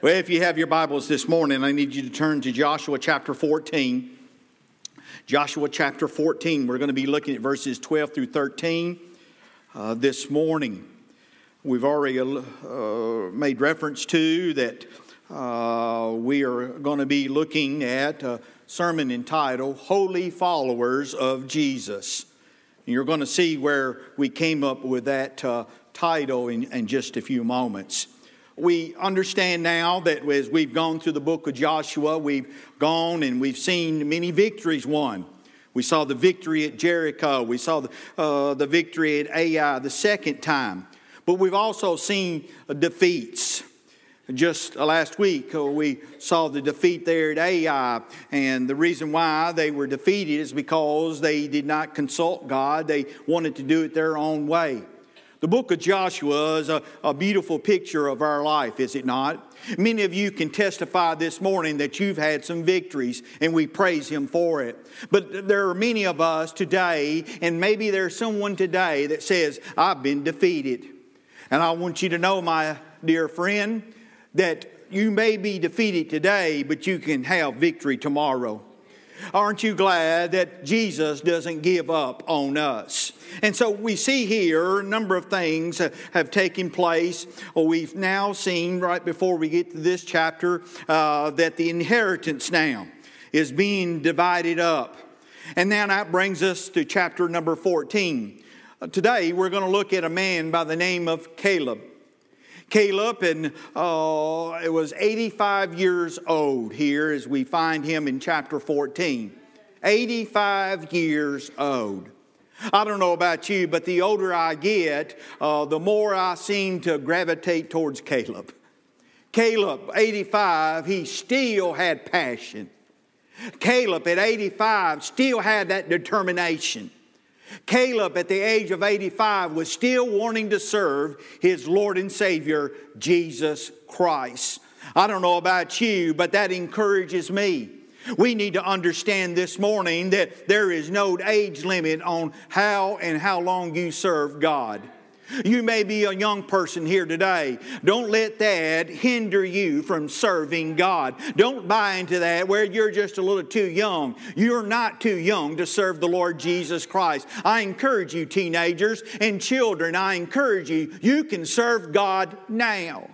Well, if you have your Bibles this morning, I need you to turn to Joshua chapter 14. Joshua chapter 14. We're going to be looking at verses 12 through 13 uh, this morning. We've already uh, made reference to that uh, we are going to be looking at a sermon entitled Wholly Followers of Jesus. And you're going to see where we came up with that uh, title in, in just a few moments we understand now that as we've gone through the book of Joshua, we've gone and we've seen many victories won. We saw the victory at Jericho. We saw the, uh, the victory at Ai the second time. But we've also seen defeats. Just last week, uh, we saw the defeat there at Ai, and the reason why they were defeated is because they did not consult God. They wanted to do it their own way. The book of Joshua is a, a, beautiful picture of our life, is it not? Many of you can testify this morning that you've had some victories, and we praise Him for it. But there are many of us today, and maybe there's someone today that says, I've been defeated. And I want you to know, my dear friend, that you may be defeated today, but you can have victory tomorrow. Aren't you glad that Jesus doesn't give up on us? And so we see here a number of things have taken place. We've now seen, right before we get to this chapter, uh, that the inheritance now is being divided up. And now that brings us to chapter number 14. Uh, today we're going to look at a man by the name of Caleb. Caleb, and uh, it was 85 years old here as we find him in chapter 14. 85 years old. I don't know about you, but the older I get, uh, the more I seem to gravitate towards Caleb. Caleb, 85, he still had passion. Caleb at 85 still had that determination. Caleb, at the age of 85, was still wanting to serve his Lord and Savior, Jesus Christ. I don't know about you, but that encourages me. We need to understand this morning that there is no age limit on how and how long you serve God. You may be a young person here today. Don't let that hinder you from serving God. Don't buy into that where you're just a little too young. You're not too young to serve the Lord Jesus Christ. I encourage you, teenagers and children, I encourage you, you can serve God now.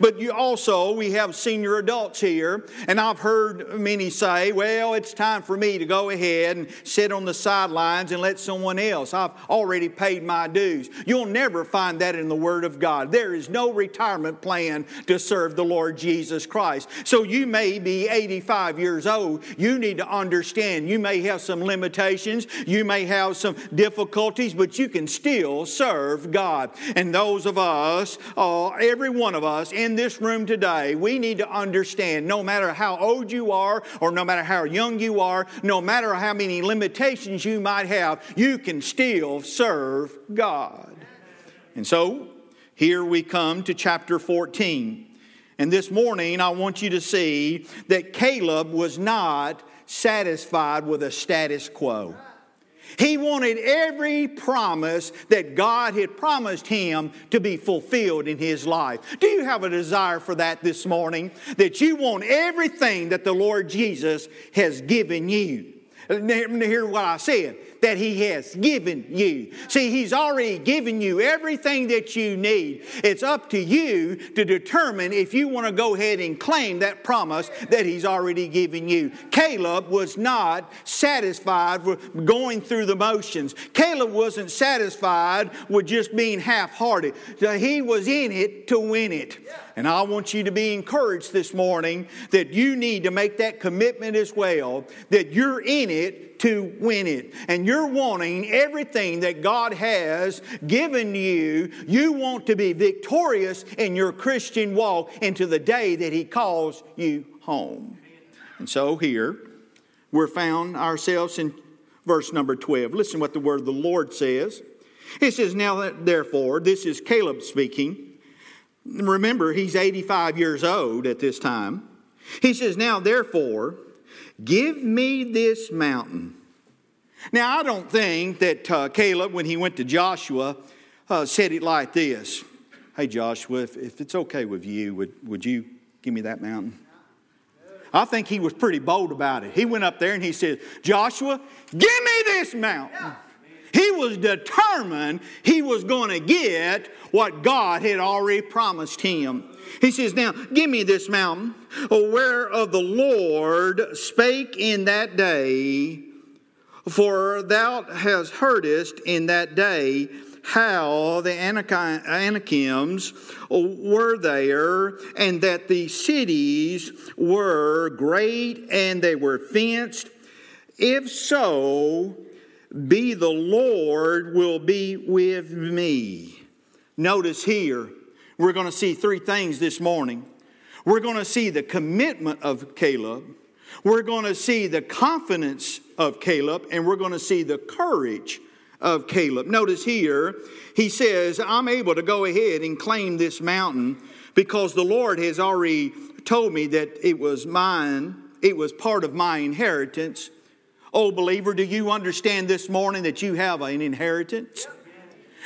But you also, we have senior adults here, and I've heard many say, well, it's time for me to go ahead and sit on the sidelines and let someone else. I've already paid my dues. You'll never find that in the Word of God. There is no retirement plan to serve the Lord Jesus Christ. So you may be 85 years old. You need to understand you may have some limitations, you may have some difficulties, but you can still serve God. And those of us, uh, every one of us, in this room today, we need to understand no matter how old you are or no matter how young you are, no matter how many limitations you might have, you can still serve God. And so here we come to chapter 14. And this morning, I want you to see that Caleb was not satisfied with a status quo. He wanted every promise that God had promised him to be fulfilled in his life. Do you have a desire for that this morning? That you want everything that the Lord Jesus has given you? Hear what I said that He has given you. See, He's already given you everything that you need. It's up to you to determine if you want to go ahead and claim that promise that He's already given you. Caleb was not satisfied with going through the motions. Caleb wasn't satisfied with just being half hearted. He was in it to win it. And I want you to be encouraged this morning that you need to make that commitment as well, that you're in it to win it. And you're wanting everything that God has given you. You want to be victorious in your Christian walk into the day that He calls you home. And so here, we're found ourselves in verse number 12. Listen what the word of the Lord says. It says, Now therefore, this is Caleb speaking. Remember, he's 85 years old at this time. He says, Now therefore, give me this mountain. Now, I don't think that uh, Caleb, when he went to Joshua, uh, said it like this Hey, Joshua, if, if it's okay with you, would, would you Give me that mountain. I think he was pretty bold about it. He went up there and he said, Joshua, give me this mountain. He was determined he was going to get what God had already promised him. He says, Now, give me this mountain, whereof the Lord spake in that day, for thou hast heardest in that day how the Anakims were there, and that the cities were great and they were fenced. If so, be the Lord will be with me. Notice here, we're going to see three things this morning. We're going to see the commitment of Caleb, we're going to see the confidence of Caleb, and we're going to see the courage of Caleb. Notice here, he says, I'm able to go ahead and claim this mountain because the Lord has already told me that it was mine, it was part of my inheritance. Oh, believer, do you understand this morning that you have an inheritance?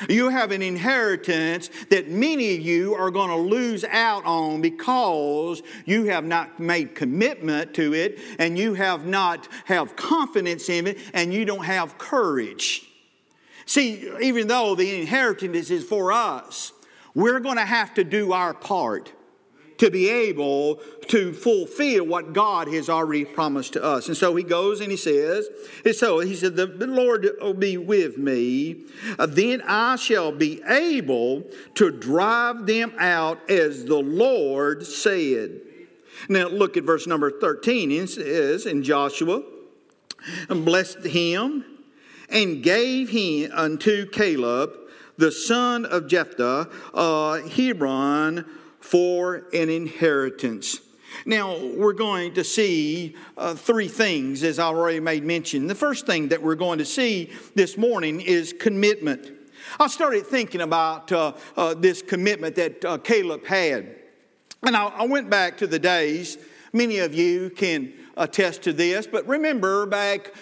You have an inheritance that many of you are going to lose out on because you have not made commitment to it and you have not have confidence in it and you don't have courage. See, even though the inheritance is for us, we're going to have to do our part to be able to fulfill what God has already promised to us. And so he goes and he says, and so he said, The Lord will be with me, uh, then I shall be able to drive them out as the Lord said. Now look at verse number 13. It says in Joshua, and blessed him and gave him unto Caleb, the son of Jephunneh, uh, Hebron, for an inheritance. Now, we're going to see uh, three things, as I already made mention. The first thing that we're going to see this morning is commitment. I started thinking about uh, uh, this commitment that uh, Caleb had. And I, I, went back to the days, many of you can attest to this, but remember back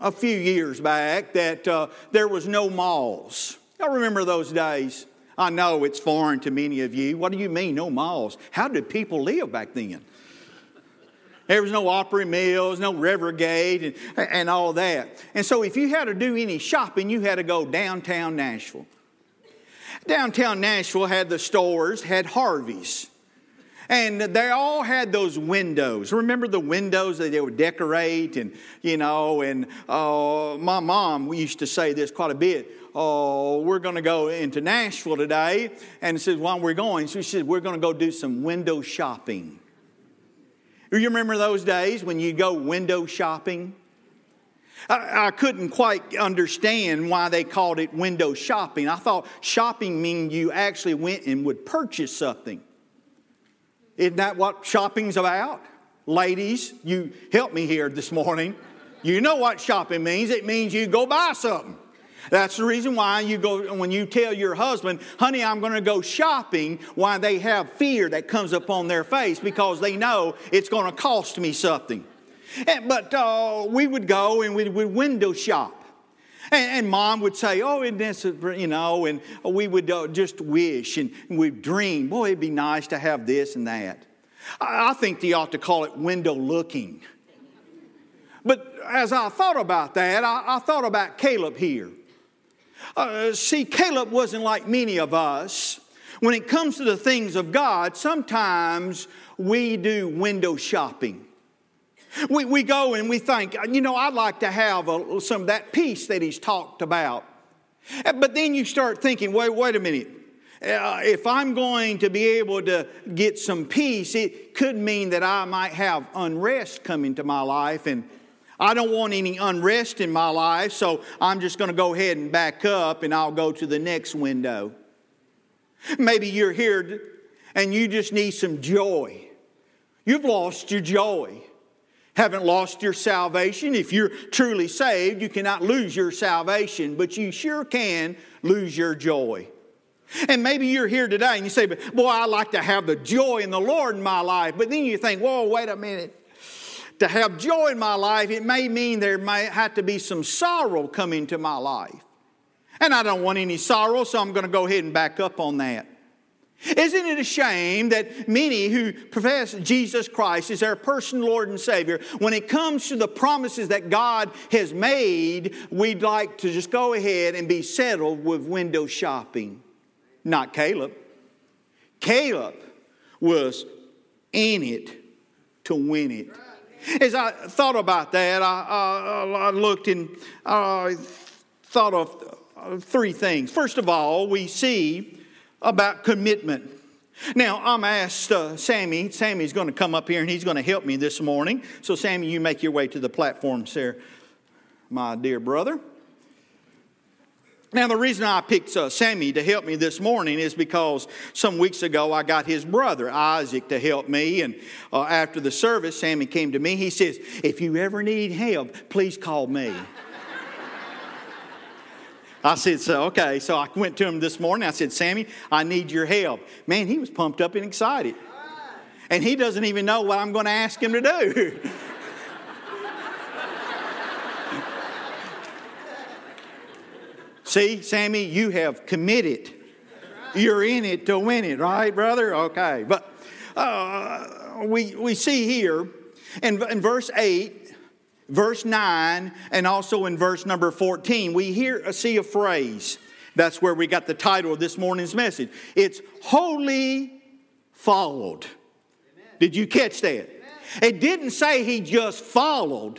a few years back that uh, there was no malls. I remember those days. I know it's foreign to many of you. What do you mean, no malls? How did people live back then? There was no Opry Mills, no Rivergate, and, and all that. And so, if you had to do any shopping, you had to go downtown Nashville. Downtown Nashville had the stores, had Harvey's. And they all had those windows. Remember the windows that they would decorate? And, you know, and uh, my mom, we used to say this quite a bit. Oh, we're going to go into Nashville today. And said, while we're going, she said, we're going to go do some window shopping. Do you remember those days when you go window shopping? I, I, couldn't quite understand why they called it window shopping. I thought shopping mean you actually went and would purchase something. Isn't that what shopping's about? Ladies, you help me here this morning. You know what shopping means. It means you go buy something. That's the reason why you go, when you tell your husband, honey, I'm going to go shopping, why they have fear that comes up on their face because they know it's going to cost me something. And, but uh, we would go and we would window shop. And, and, mom would say, Oh, isn't this, you know, and we would uh, just wish and we'd dream, boy, it'd be nice to have this and that. I, think they ought to call it window looking. But as I thought about that, I thought about Caleb here. Uh, see, Caleb wasn't like many of us. When it comes to the things of God, sometimes we do window shopping. We, we go and we think, you know, I'd like to have a, some of that peace that he's talked about. Uh, but then you start thinking, wait, wait a minute. Uh, if I'm going to be able to get some peace, it could mean that I might have unrest come into my life. And I don't want any unrest in my life, so I'm just going to go ahead and back up and I'll go to the next window. Maybe you're here and you just need some joy. You've lost your joy haven't lost your salvation. If you're truly saved, you cannot lose your salvation, but you sure can lose your joy. And maybe you're here today and you say, boy, I like to have the joy in the Lord in my life. But then you think, whoa, wait a minute. To have joy in my life, it may mean there may have to be some sorrow come into my life. And I don't want any sorrow, so I'm going to go ahead and back up on that. Isn't it a shame that many who profess Jesus Christ as their personal Lord and Savior, when it comes to the promises that God has made, we'd like to just go ahead and be settled with window shopping? Not Caleb. Caleb was in it to win it. As I thought about that, I, I looked and I thought of three things. First of all, we see about commitment. Now, I'm asked uh, Sammy. Sammy's going to come up here and he's going to help me this morning. So, Sammy, you make your way to the platform, sir, my dear brother. Now, the reason I picked uh, Sammy to help me this morning is because some weeks ago I got his brother Isaac to help me. And uh, after the service, Sammy came to me. He says, If you ever need help, please call me. I said, so, okay. So I went to him this morning. I said, Sammy, I need your help. Man, he was pumped up and excited. And he doesn't even know what I'm going to ask him to do. See, Sammy, you have committed. You're in it to win it, right, brother? Okay. But uh, we, we see here in, in verse 8, verse 9 and also in verse number 14 we hear see a phrase that's where we got the title of this morning's message it's wholly followed Amen. did you catch that Amen. it didn't say he just followed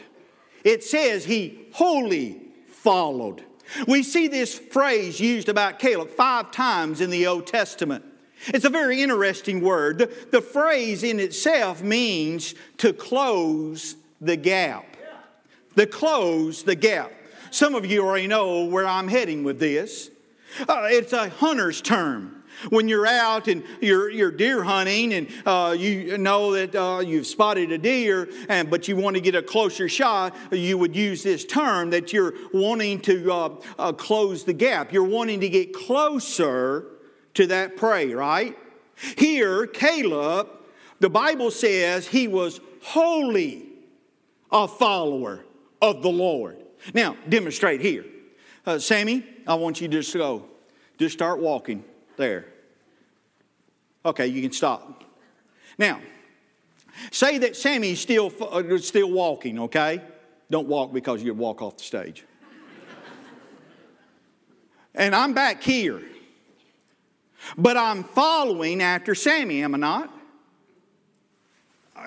it says he wholly followed we see this phrase used about caleb five times in the old testament it's a very interesting word the, the phrase in itself means to close the gap the close the gap. Some of you already know where I'm heading with this. Uh, it's a hunter's term. When you're out and you're, you're deer hunting and uh, you know that uh, you've spotted a deer, and, but you want to get a closer shot, you would use this term that you're wanting to uh, uh, close the gap. You're wanting to get closer to that prey, right? Here, Caleb, the Bible says he was wholly a follower of the Lord. Now, demonstrate here. Uh, Sammy, I want you to just go. Just start walking there. Okay, you can stop. Now, say that Sammy's still, uh, still walking, okay? Don't walk because you'd walk off the stage. and I'm back here. But I'm following after Sammy, am I not?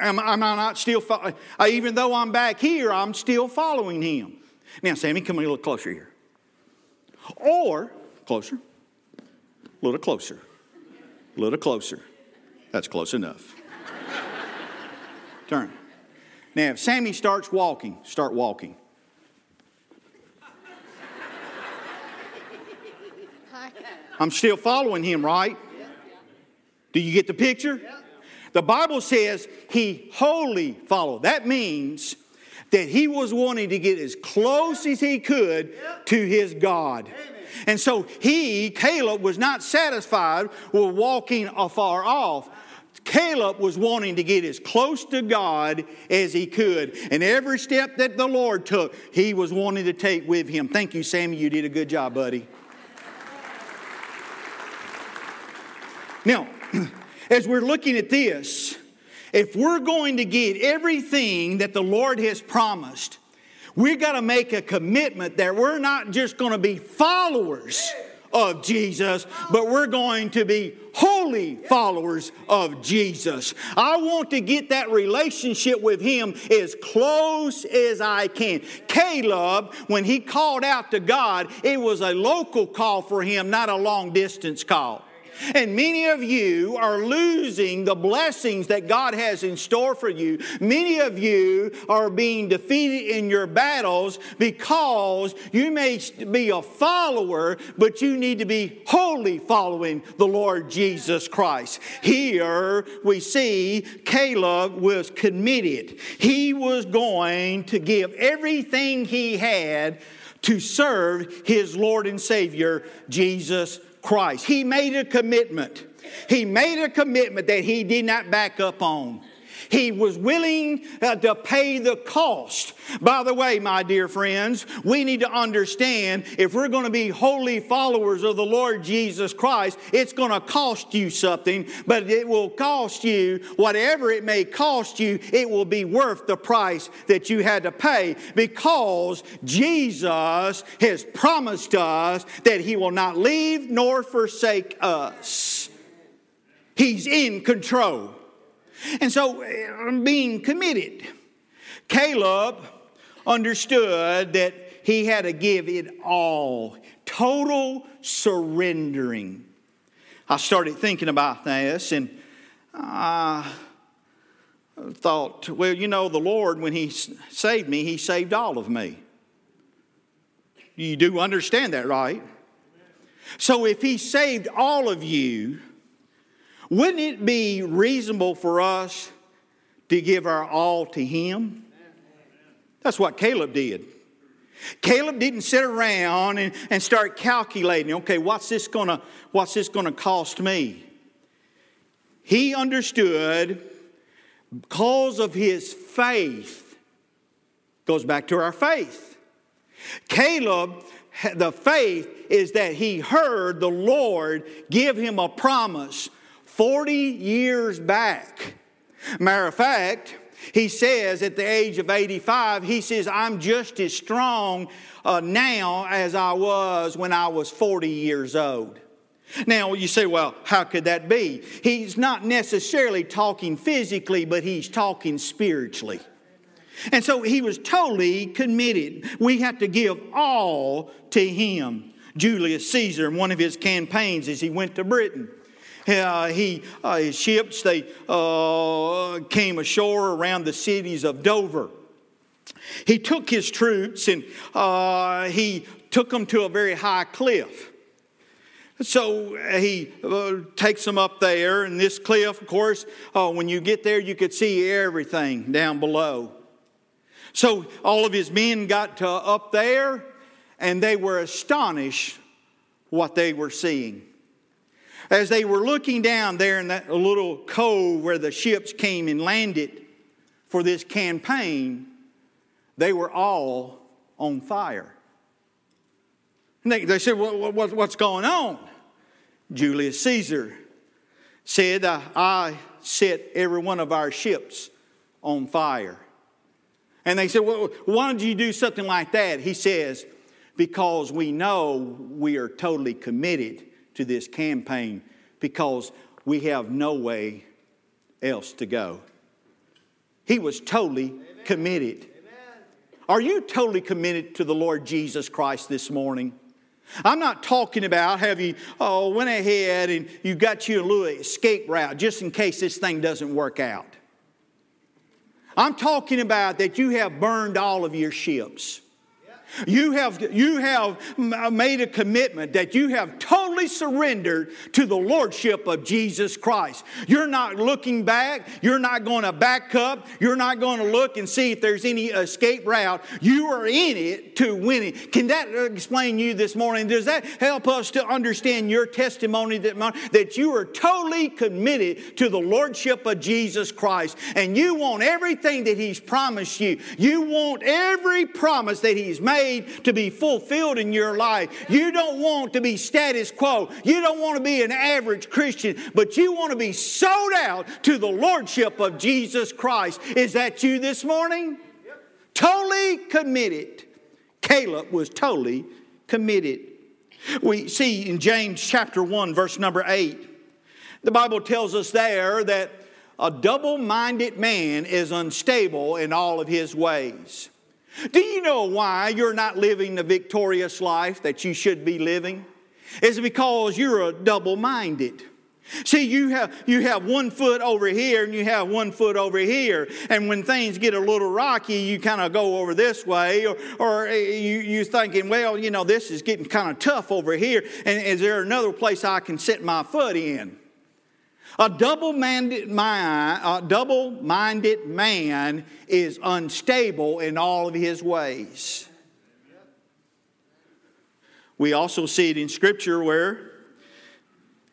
am, am I not still, fo- even though I'm back here, I'm still following him. Now, Sammy, come a little closer here. Or, closer, little closer, a little closer. That's close enough. Turn. Now, if Sammy starts walking, start walking. I'm still following him, right? Do you get the picture? The Bible says he wholly followed. That means that he was wanting to get as close as he could to his God. And so he, Caleb, was not satisfied with walking afar off. Caleb was wanting to get as close to God as he could. And every step that the Lord took, he was wanting to take with him. Thank you, Sammy. You did a good job, buddy. Now, as we're looking at this, if we're going to get everything that the Lord has promised, we got to make a commitment that we're not just going to be followers of Jesus, but we're going to be wholly followers of Jesus. I want to get that relationship with Him as close as I can. Caleb, when he called out to God, it was a local call for him, not a long distance call. And many of you are losing the blessings that God has in store for you. Many of you are being defeated in your battles because you may be a follower, but you need to be wholly following the Lord Jesus Christ. Here we see Caleb was committed. He was going to give everything he had to serve his Lord and Savior, Jesus Christ. He made a commitment. He made a commitment that he did not back up on. He was willing uh, to pay the cost. By the way, my dear friends, we need to understand if we're going to be wholly followers of the Lord Jesus Christ, it's going to cost you something, but it will cost you whatever it may cost you, it will be worth the price that you had to pay because Jesus has promised us that He will not leave nor forsake us. He's in control. And so, uh, being committed, Caleb understood that he had to give it all, total surrendering. I started thinking about this and I thought, well, you know, the Lord, when He saved me, He saved all of me. You do understand that, right? So if He saved all of you, wouldn't it be reasonable for us to give our all to Him? That's what Caleb did. Caleb didn't sit around and, and start calculating, okay, what's this gonna what's this gonna cost me? He understood because of his faith, goes back to our faith. Caleb, the faith is that he heard the Lord give him a promise 40 years back. Matter of fact, he says at the age of 85, he says, I'm just as strong uh, now as I was when I was 40 years old. Now, you say, well, how could that be? He's not necessarily talking physically, but he's talking spiritually. And so he was totally committed. We have to give all to him. Julius Caesar, in one of his campaigns, as he went to Britain, uh, he, uh, his ships, they uh, came ashore around the cities of Dover. He took his troops and uh, he took them to a very high cliff. So uh, he uh, takes them up there, and this cliff, of course, when you get there, you could see everything down below. So all of his men got to up there, and they were astonished what they were seeing. As they were looking down there in that little cove where the ships came and landed for this campaign, they were all on fire. And they, they said, what, what, What's going on? Julius Caesar said, I set every one of our ships on fire. And they said, well, Why don't you do something like that? He says, Because we know we are totally committed to this campaign because we have no way else to go. He was totally Amen. committed. Amen. Are you totally committed to the Lord Jesus Christ this morning? I'm not talking about have you oh, went ahead and you got you a little escape route just in case this thing doesn't work out. I'm talking about that you have burned all of your ships. You have, you have uh, made a commitment that you have totally surrendered to the Lordship of Jesus Christ. You're not looking back. You're not going to back up. You're not going to look and see if there's any escape route. You are in it to win it. Can that explain you this morning? Does that help us to understand your testimony that, that you are totally committed to the Lordship of Jesus Christ and you want everything that He's promised you? You want every promise that He's made made to be fulfilled in your life. You don't want to be status quo. You don't want to be an average Christian, but you want to be sold out to the Lordship of Jesus Christ. Is that you this morning? Yep. Totally committed. Caleb was totally committed. We see in James chapter 1, verse number 8, the Bible tells us there that a double minded man is unstable in all of his ways. Do you know why you're not living the victorious life that you should be living? Is because you're a double minded. See, you have, you have one foot over here and you have one foot over here. And when things get a little rocky, you kind of go over this way, or, or eh, you, you're thinking, well, you know, this is getting kind of tough over here. And is there another place I can set my foot in? A double-minded man, a double-minded man is unstable in all of his ways. We also see it in Scripture where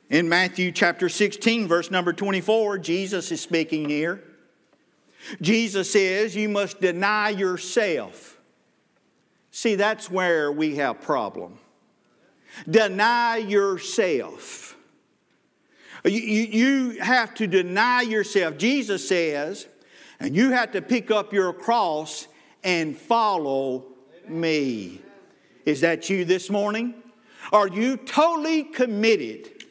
in Matthew chapter 16, verse number 24, Jesus is speaking here. Jesus says you must deny yourself. See, that's where we have problem. Deny yourself. You, you, have to deny yourself. Jesus says, and you have to pick up your cross and follow me. Is that you this morning? Are you totally committed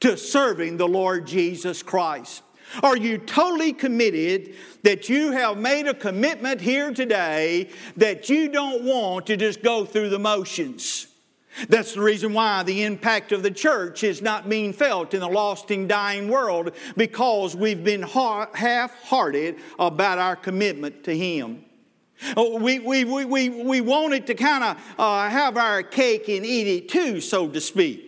to serving the Lord Jesus Christ? Are you totally committed that you have made a commitment here today that you don't want to just go through the motions? That's the reason why the impact of the church is not being felt in the lost and dying world because we've been half hearted about our commitment to Him. Oh, we, we, we, we, we wanted to kind of uh, have our cake and eat it too, so to speak.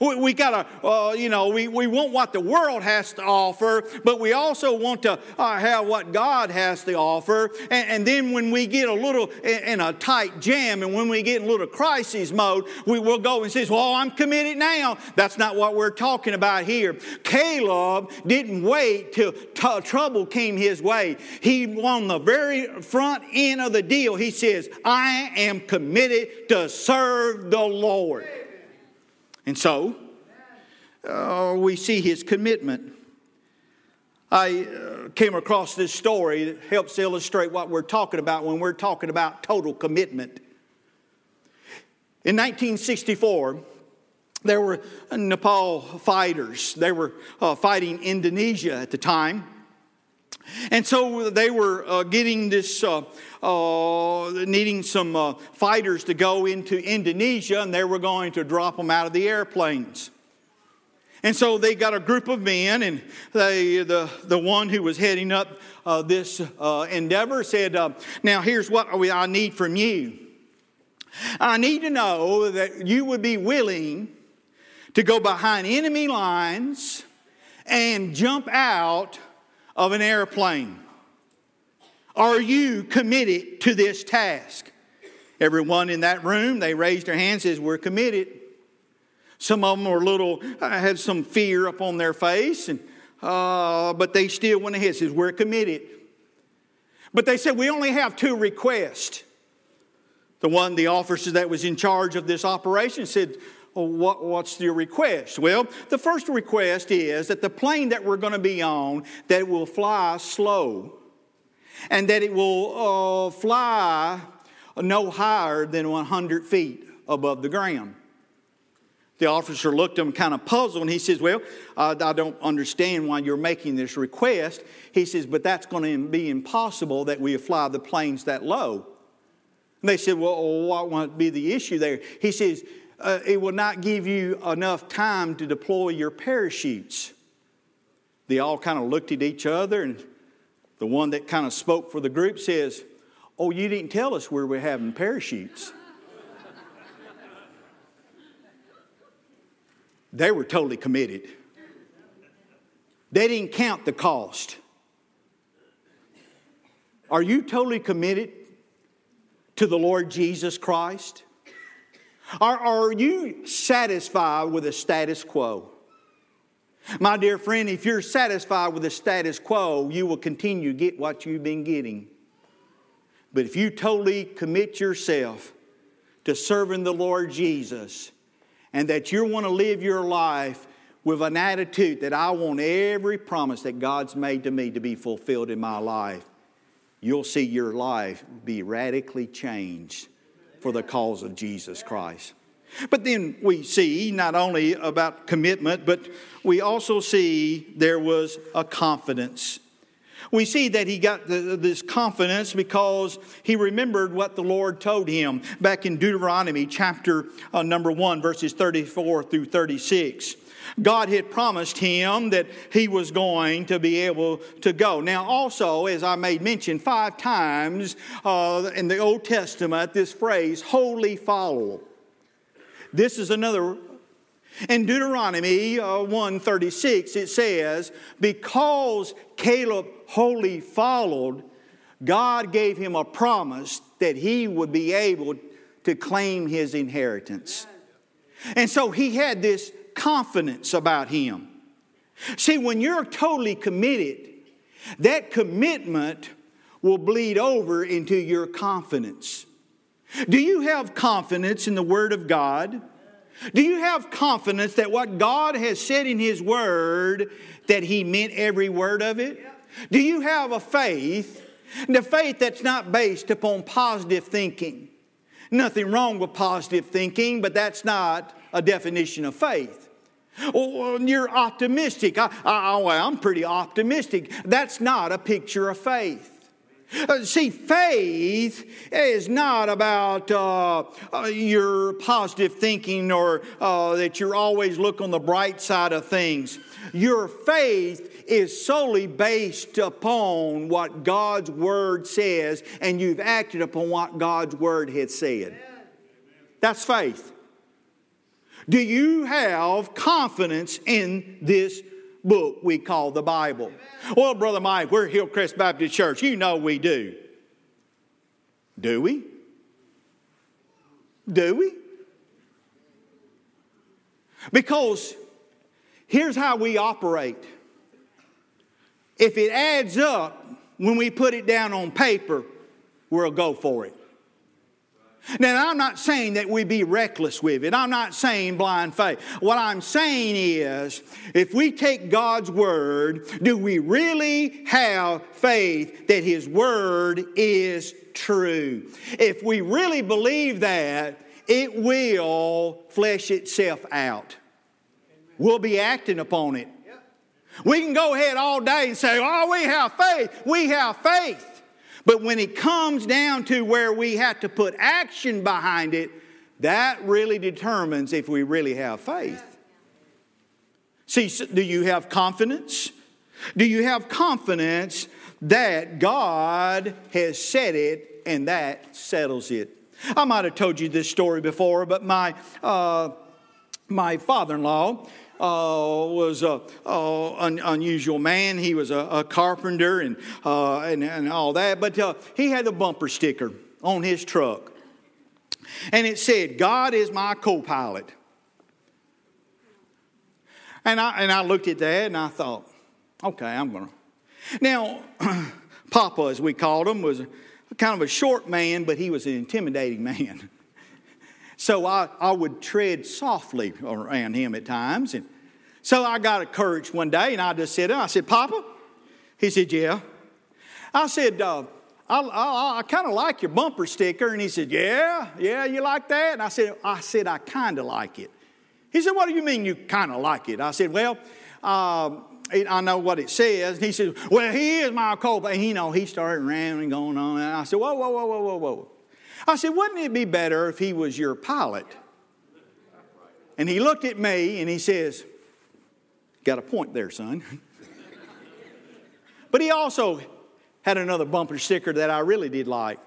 We, we got to, uh, you know, we, we want what the world has to offer, but we also want to uh, have what God has to offer. And, and, then when we get a little in, a tight jam and when we get in a little crisis mode, we will go and say, well, I'm committed now. That's not what we're talking about here. Caleb didn't wait till t- trouble came his way. He, on the very front end of the deal, he says, I am committed to serve the Lord. And so, uh, we see his commitment. I uh, came across this story that helps illustrate what we're talking about when we're talking about total commitment. In 1964, there were Nepal fighters. They were uh, fighting Indonesia at the time. And so they were uh, getting this, uh, uh, needing some uh, fighters to go into Indonesia, and they were going to drop them out of the airplanes. And so they got a group of men, and they, the, the one who was heading up uh, this uh, endeavor said, Now, here's what I need from you. I need to know that you would be willing to go behind enemy lines and jump out of an airplane. Are you committed to this task? Everyone in that room, they raised their hands, says, We're committed. Some of them were a little, uh, had some fear up on their face, and, uh, but they still went ahead, says, We're committed. But they said, We only have two requests. The one, the officer that was in charge of this operation said, what, what's your request? Well, the first request is that the plane that we're going to be on, that it will fly slow and that it will uh, fly no higher than 100 feet above the ground. The officer looked at him kind of puzzled and he says, Well, uh, I don't understand why you're making this request. He says, But that's going to be impossible that we fly the planes that low. And they said, Well, what would be the issue there? He says, uh, it will not give you enough time to deploy your parachutes. They all kind of looked at each other, and the one that kind of spoke for the group says, Oh, you didn't tell us where we're having parachutes. they were totally committed. They didn't count the cost. Are you totally committed to the Lord Jesus Christ? Are, are you satisfied with the status quo? My dear friend, if you're satisfied with the status quo, you will continue to get what you've been getting. But if you totally commit yourself to serving the Lord Jesus and that you want to live your life with an attitude that I want every promise that God's made to me to be fulfilled in my life, you'll see your life be radically changed for the cause of Jesus Christ. But then we see not only about commitment, but we also see there was a confidence. We see that he got the, this confidence because he remembered what the Lord told him back in Deuteronomy chapter uh, number 1, verses 34 through 36. God had promised him that he was going to be able to go. Now, also, as I made mention, five times uh, in the Old Testament, this phrase, wholly follow. This is another. In Deuteronomy uh, 136, it says, Because Caleb wholly followed, God gave him a promise that he would be able to claim his inheritance. And so he had this confidence about Him. See, when you're totally committed that commitment will bleed over into your confidence. Do you have confidence in the Word of God? Do you have confidence that what God has said in His Word, that He meant every word of it? Do you have a faith, the faith that's not based upon positive thinking? Nothing wrong with positive thinking, but that's not a definition of faith. Or you're optimistic. I, I, I'm pretty optimistic. That's not a picture of faith. Uh, see, faith is not about uh, uh, your positive thinking or uh, that you're always look on the bright side of things. Your faith is solely based upon what God's Word says, and you've acted upon what God's Word has said. That's faith. Do you have confidence in this book we call the Bible? Well, Brother Mike, we're Hillcrest Baptist Church. You know we do. Do we? Do we? Because here's how we operate. If it adds up when we put it down on paper, we'll go for it. Now, I'm not saying that we be reckless with it. I'm not saying blind faith. What I'm saying is, if we take God's word, do we really have faith that His word is true? If we really believe that, it will flesh itself out. We'll be acting upon it. We can go ahead all day and say, Oh, we have faith. We have faith. But when it comes down to where we have to put action behind it, that really determines if we really have faith. See, do you have confidence? Do you have confidence that God has said it and that settles it? I might have told you this story before, but my, uh, my father in law, uh, was an un- unusual man. He was a, a carpenter and, uh, and, and, all that. But uh, he had a bumper sticker on his truck. And it said, God is my co pilot. And I, and I looked at that and I thought, okay, I'm going to. Now, Papa, as we called him, was kind of a short man, but he was an intimidating man. So I, I would tread softly around him at times. And so I got encouraged one day and I just said, I said, Papa? He said, Yeah. I said, uh, I, I, I kind of like your bumper sticker. And he said, Yeah, yeah, you like that? And I said, I said, I kind of like it. He said, What do you mean you kind of like it? I said, Well, um, I know what it says. And he said, Well, he is my co And you know, he started rambling, going on. And I said, Whoa, whoa, whoa, whoa, whoa, whoa. I said, Wouldn't it be better if he was your pilot? And he looked at me and he says, Got a point there, son. but he also had another bumper sticker that I really did like.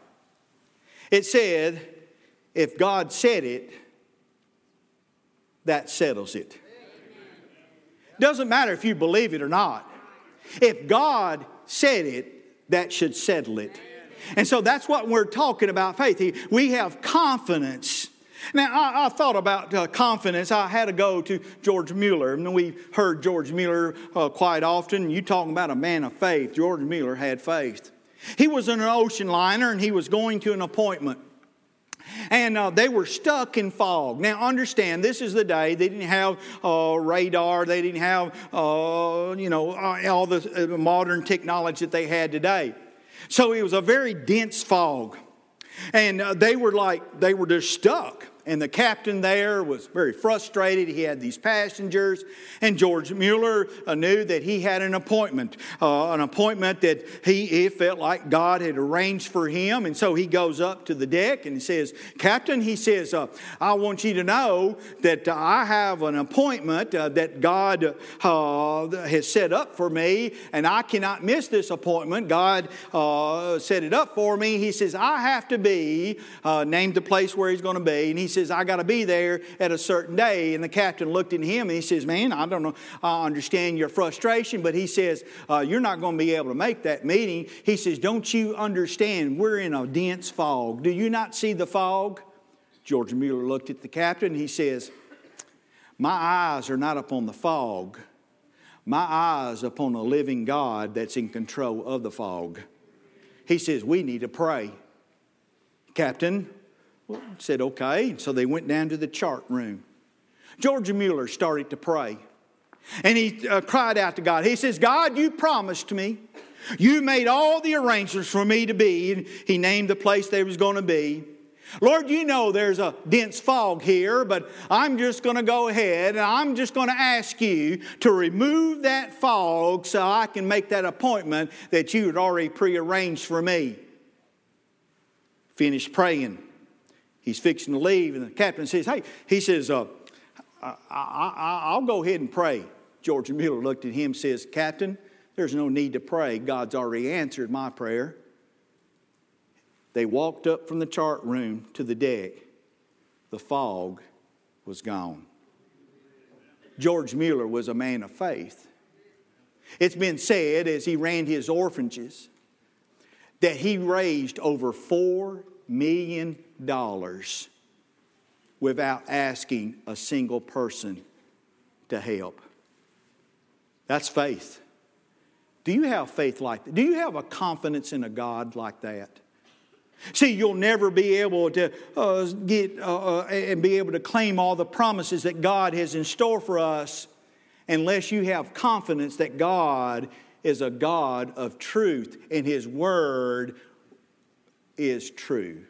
It said, If God said it, that settles it. Doesn't matter if you believe it or not. If God said it, that should settle it. And so that's what we're talking about faith. We have confidence. Now, I, I thought about uh, confidence. I had to go to George Mueller. and we heard George Mueller uh, quite often. You talking about a man of faith. George Mueller had faith. He was in an ocean liner and he was going to an appointment and uh, they were stuck in fog. Now, understand, this is the day they didn't have uh, radar, they didn't have, uh, you know, uh, all the uh, modern technology that they had today. So it was a very dense fog. And uh, they were like, they were just stuck. And the captain there was very frustrated. He had these passengers, and George Mueller uh, knew that he had an appointment, uh, an appointment that he, he, felt like God had arranged for him. And so he goes up to the deck and he says, Captain, he says, uh, I want you to know that I have an appointment uh, that God uh, has set up for me, and I cannot miss this appointment. God uh, set it up for me. He says, I have to be, named the place where he's going to be, and he says, I got to be there at a certain day. And the captain looked at him and he says, Man, I don't know, I understand your frustration, but he says, uh, You're not going to be able to make that meeting. He says, Don't you understand? We're in a dense fog. Do you not see the fog? George Mueller looked at the captain he says, My eyes are not upon the fog. my eyes upon a living God that's in control of the fog. He says, We need to pray. Captain said, Okay. So they went down to the chart room. George Mueller started to pray. And he uh, cried out to God. He says, God, you promised me. You made all the arrangements for me to be. And he named the place they was going to be. Lord, you know there's a dense fog here, but I'm just going to go ahead and I'm just going to ask you to remove that fog so I can make that appointment that you had already prearranged for me. Finished praying. He's fixing to leave, and the captain says, Hey, he says, uh, I, will go ahead and pray. George Mueller looked at him says, Captain, there's no need to pray. God's already answered my prayer. They walked up from the chart room to the deck. The fog was gone. George Mueller was a man of faith. It's been said as he ran his orphanages that he raised over $4 million dollars without asking a single person to help. That's faith. Do you have faith like that? Do you have a confidence in a God like that? See, you'll never be able to uh, get uh, uh, and be able to claim all the promises that God has in store for us unless you have confidence that God is a God of truth and His Word is true.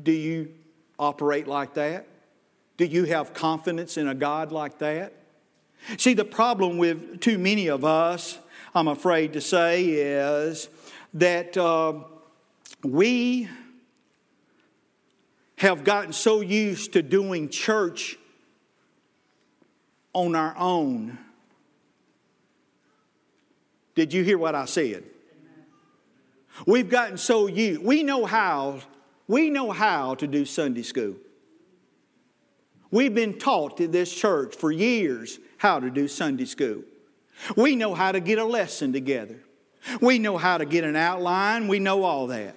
Do you operate like that? Do you have confidence in a God like that? See, the problem with too many of us, I'm afraid to say, is that uh, we have gotten so used to doing church on our own. Did you hear what I said? We've gotten so used. We know how. We know how to do Sunday school. We've been taught in this church for years how to do Sunday school. We know how to get a lesson together. We know how to get an outline. We know all that.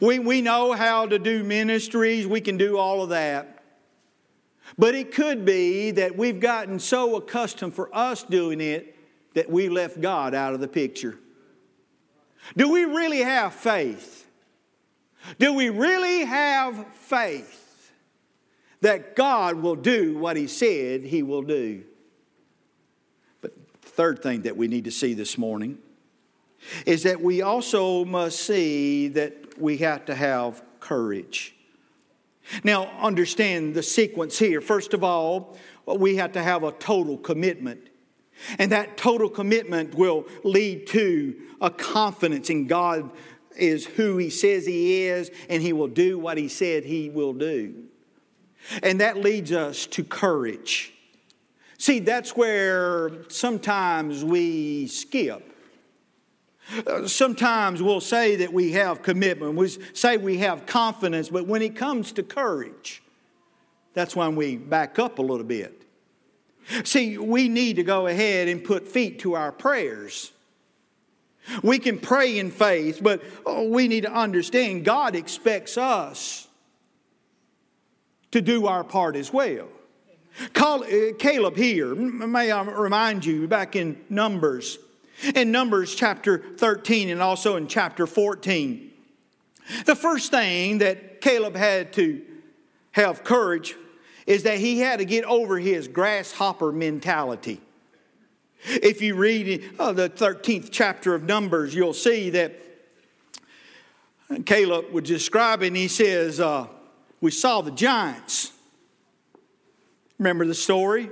We, we know how to do ministries. We can do all of that. But it could be that we've gotten so accustomed for us doing it that we left God out of the picture. Do we really have faith? Do we really have faith that God will do what He said He will do? But the third thing that we need to see this morning is that we also must see that we have to have courage. Now, understand the sequence here. First of all, we have to have a total commitment. And that total commitment will lead to a confidence in God is who He says He is, and He will do what He said He will do. And that leads us to courage. See, that's where sometimes we skip. Sometimes we'll say that we have commitment, we say we have confidence, but when it comes to courage, that's when we back up a little bit. See, we need to go ahead and put feet to our prayers. We can pray in faith, but oh, we need to understand God expects us to do our part as well. Uh, Caleb here, may I remind you, back in Numbers in Numbers chapter 13 and also in chapter 14. The first thing that Caleb had to have courage is that he had to get over his grasshopper mentality. If you read uh, the 13th chapter of Numbers, you'll see that Caleb was describing, he says, uh, We saw the giants. Remember the story?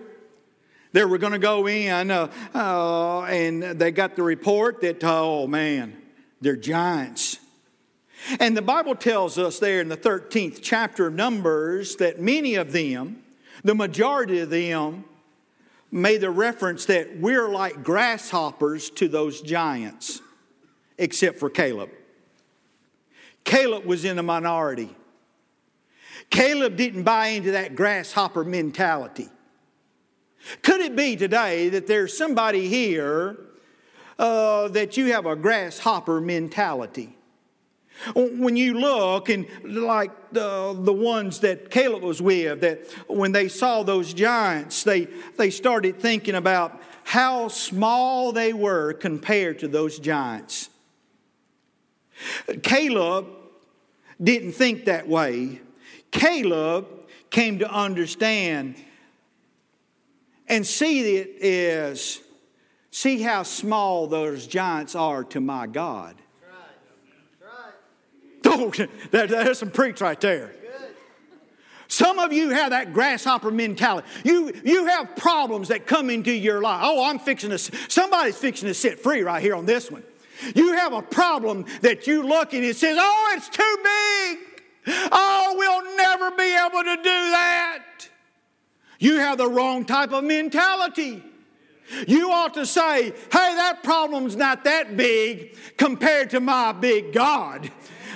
They were going to go in, uh, uh, and they got the report that, oh man, they're giants. And the Bible tells us there in the 13th chapter of Numbers that many of them, the majority of them, made the reference that we're like grasshoppers to those giants, except for Caleb. Caleb was in the minority. Caleb didn't buy into that grasshopper mentality. Could it be today that there's somebody here uh, that you have a grasshopper mentality? When you look and like the, the ones that Caleb was with, that when they saw those giants, they, they started thinking about how small they were compared to those giants. Caleb didn't think that way. Caleb came to understand and see it as see how small those giants are to my God. Oh, that, there's some preach right there. Some of you have that grasshopper mentality. You, you have problems that come into your life. Oh, I'm fixing to, somebody's fixing to sit free right here on this one. You have a problem that you look and it says, oh, it's too big. Oh, we'll never be able to do that. You have the wrong type of mentality. You ought to say, hey, that problem's not that big compared to my big God.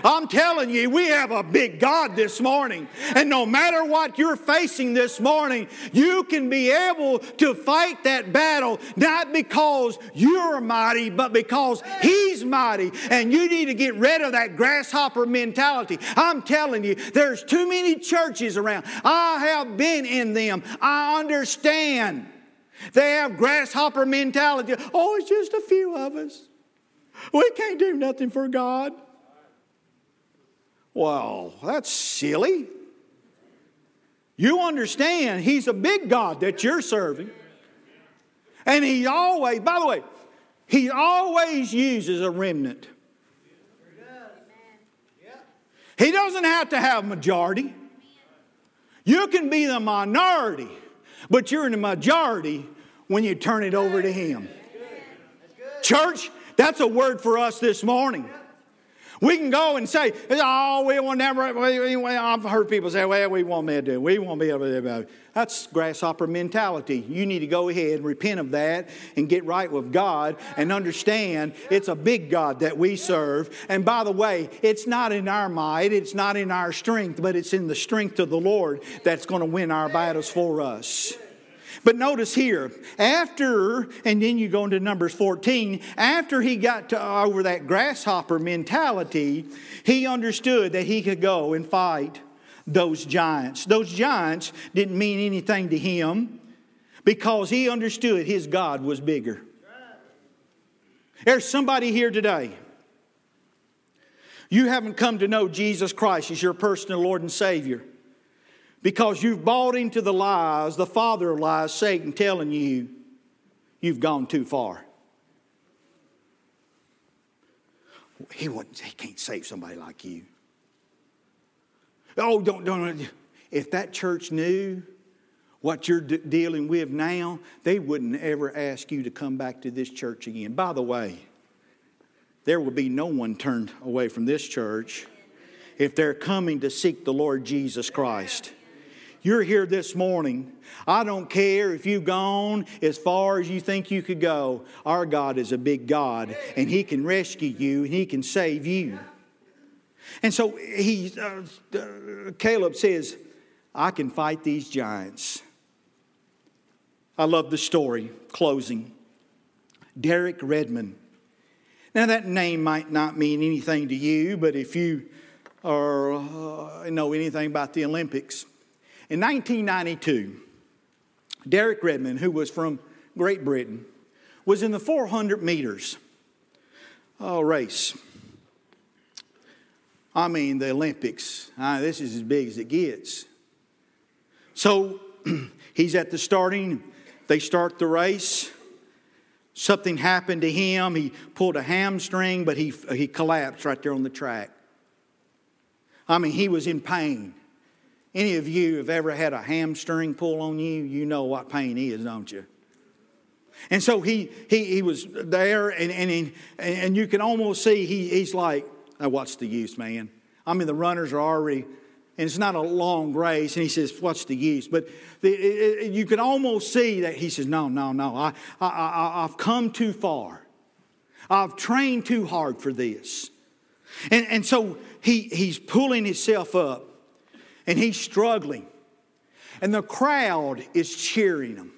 I'm telling you, we have a big God this morning. And no matter what you're facing this morning, you can be able to fight that battle not because you're mighty, but because He's mighty. And you need to get rid of that grasshopper mentality. I'm telling you, there's too many churches around. I have been in them. I understand. They have grasshopper mentality. Oh, it's just a few of us. We can't do nothing for God. Well, that's silly. You understand He's a big God that you're serving. And He always, by the way, He always uses a remnant. He doesn't have to have majority. You can be the minority, but you're in the majority when you turn it over to Him. Church, that's a word for us this morning. We can go and say, oh, we will never, I've heard people say, well, we won't be able to do it. We won't be able to do it. That's grasshopper mentality. You need to go ahead and repent of that and get right with God and understand it's a big God that we serve. And by the way, it's not in our might, it's not in our strength, but it's in the strength of the Lord that's going to win our battles for us. But notice here, after, and then you go into Numbers 14, after he got to, over that grasshopper mentality, he understood that he could go and fight those giants. Those giants didn't mean anything to him because he understood his God was bigger. There's somebody here today. You haven't come to know Jesus Christ as your personal Lord and Savior because you've bought into the lies, the father of lies, Satan, telling you you've gone too far. He, he can't save somebody like you. Oh, don't, don't. If that church knew what you're dealing with now, they wouldn't ever ask you to come back to this church again. By the way, there will be no one turned away from this church if they're coming to seek the Lord Jesus Christ. You're here this morning. I don't care if you've gone as far as you think you could go. Our God is a big God, and He can rescue you and He can save you. And so he, uh, uh, Caleb says, I can fight these giants. I love the story. Closing. Derek Redmond. Now, that name might not mean anything to you, but if you are, uh, know anything about the Olympics, in 1992, Derek Redmond, who was from Great Britain, was in the 400 meters oh, race. I mean, the Olympics. Uh, this is as big as it gets. So he's at the starting. They start the race. Something happened to him. He pulled a hamstring, but he, he collapsed right there on the track. I mean, he was in pain. Any of you have ever had a hamstring pull on you, you know what pain is, don't you? And so he, he, he was there, and, and, he, and you can almost see he, he's like, oh, What's the use, man? I mean, the runners are already, and it's not a long race, and he says, What's the use? But the, it, it, you can almost see that he says, No, no, no, I, I, I, I've come too far. I've trained too hard for this. And, and so he, he's pulling himself up and he's struggling. And the crowd is cheering him.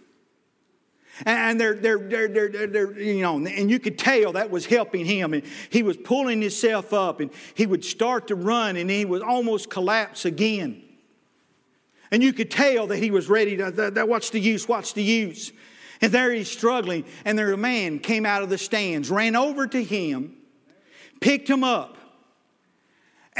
And they're, they're, they're, they're, they're, you know, and you could tell that was helping him. And he was pulling himself up and he would start to run and he would almost collapse again. And you could tell that he was ready to, that, what's the use, what's the use? And there he's struggling, and there a man came out of the stands, ran over to him, picked him up,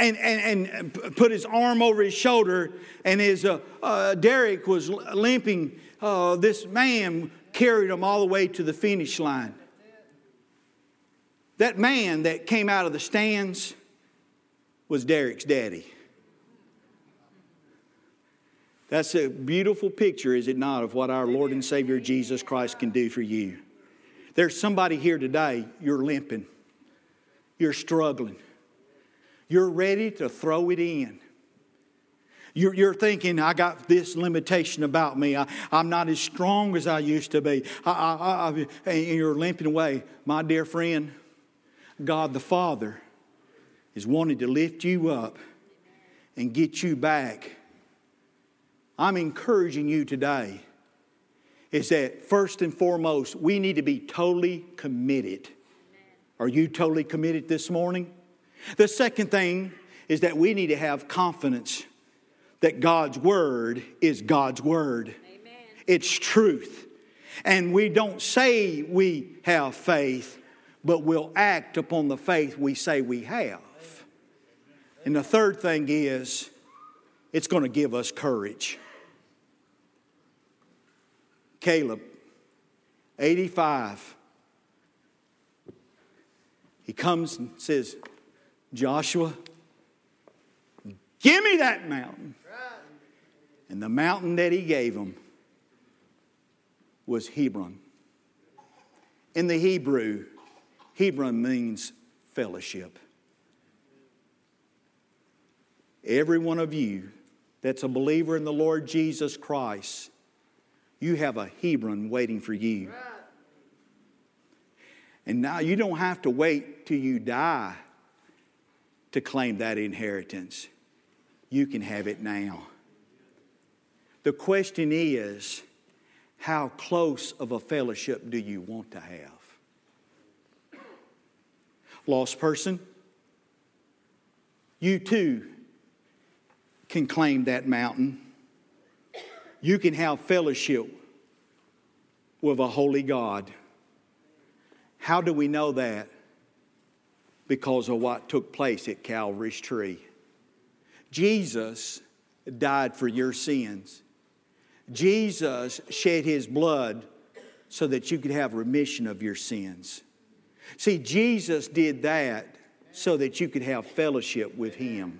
and, and, and put his arm over his shoulder, and his uh, uh, Derek was limping. Uh, this man carried him all the way to the finish line. That man that came out of the stands was Derek's daddy. That's a beautiful picture, is it not, of what our Lord and Savior Jesus Christ can do for you. There's somebody here today, you're limping, you're struggling, you're ready to throw it in. You're, you're thinking, I got this limitation about me. I, am not as strong as I used to be. I, I, I, and you're limping away. My dear friend, God the Father is wanting to lift you up and get you back I'm encouraging you today is that first and foremost, we need to be totally committed. Are you totally committed this morning? The second thing is that we need to have confidence that God's Word is God's Word. Amen. It's truth. And we don't say we have faith, but we'll act upon the faith we say we have. And the third thing is, it's going to give us courage. Caleb, 85. He comes and says, Joshua, give me that mountain. And the mountain that he gave him was Hebron. In the Hebrew, Hebron means fellowship. Every one of you that's a believer in the Lord Jesus Christ you have a Hebron waiting for you. And now you don't have to wait till you die to claim that inheritance. You can have it now. The question is how close of a fellowship do you want to have? Lost person, you too can claim that mountain you can have fellowship with a holy God. How do we know that? Because of what took place at Calvary's tree. Jesus died for your sins. Jesus shed his blood so that you could have remission of your sins. See, Jesus did that so that you could have fellowship with him.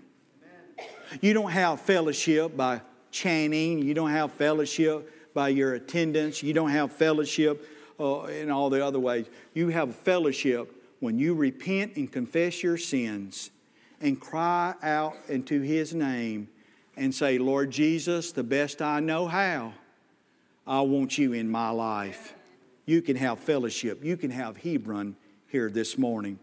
You don't have fellowship by chanting, you don't have fellowship by your attendance, you don't have fellowship uh, in all the other ways. You have fellowship when you repent and confess your sins and cry out into His name and say, Lord Jesus, the best I know how, I want you in my life. You can have fellowship, you can have Hebron here this morning.